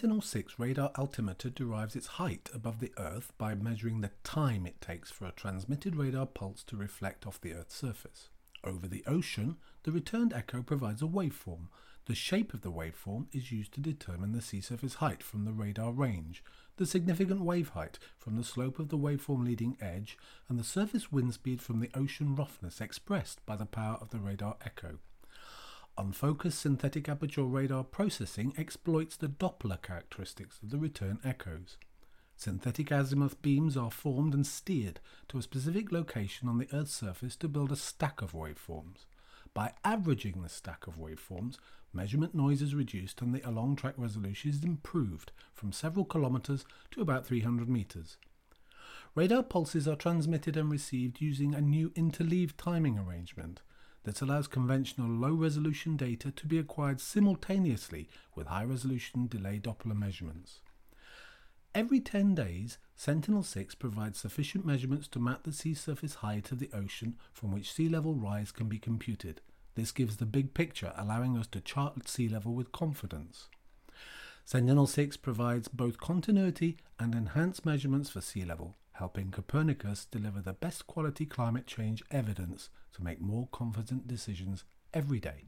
Sentinel 6 radar altimeter derives its height above the Earth by measuring the time it takes for a transmitted radar pulse to reflect off the Earth's surface. Over the ocean, the returned echo provides a waveform. The shape of the waveform is used to determine the sea surface height from the radar range, the significant wave height from the slope of the waveform leading edge, and the surface wind speed from the ocean roughness expressed by the power of the radar echo. Unfocused synthetic aperture radar processing exploits the Doppler characteristics of the return echoes. Synthetic azimuth beams are formed and steered to a specific location on the Earth's surface to build a stack of waveforms. By averaging the stack of waveforms, measurement noise is reduced and the along track resolution is improved from several kilometers to about 300 meters. Radar pulses are transmitted and received using a new interleaved timing arrangement that allows conventional low resolution data to be acquired simultaneously with high resolution delay Doppler measurements. Every 10 days, Sentinel 6 provides sufficient measurements to map the sea surface height of the ocean from which sea level rise can be computed. This gives the big picture, allowing us to chart sea level with confidence. Sentinel 6 provides both continuity and enhanced measurements for sea level, helping Copernicus deliver the best quality climate change evidence to make more confident decisions every day.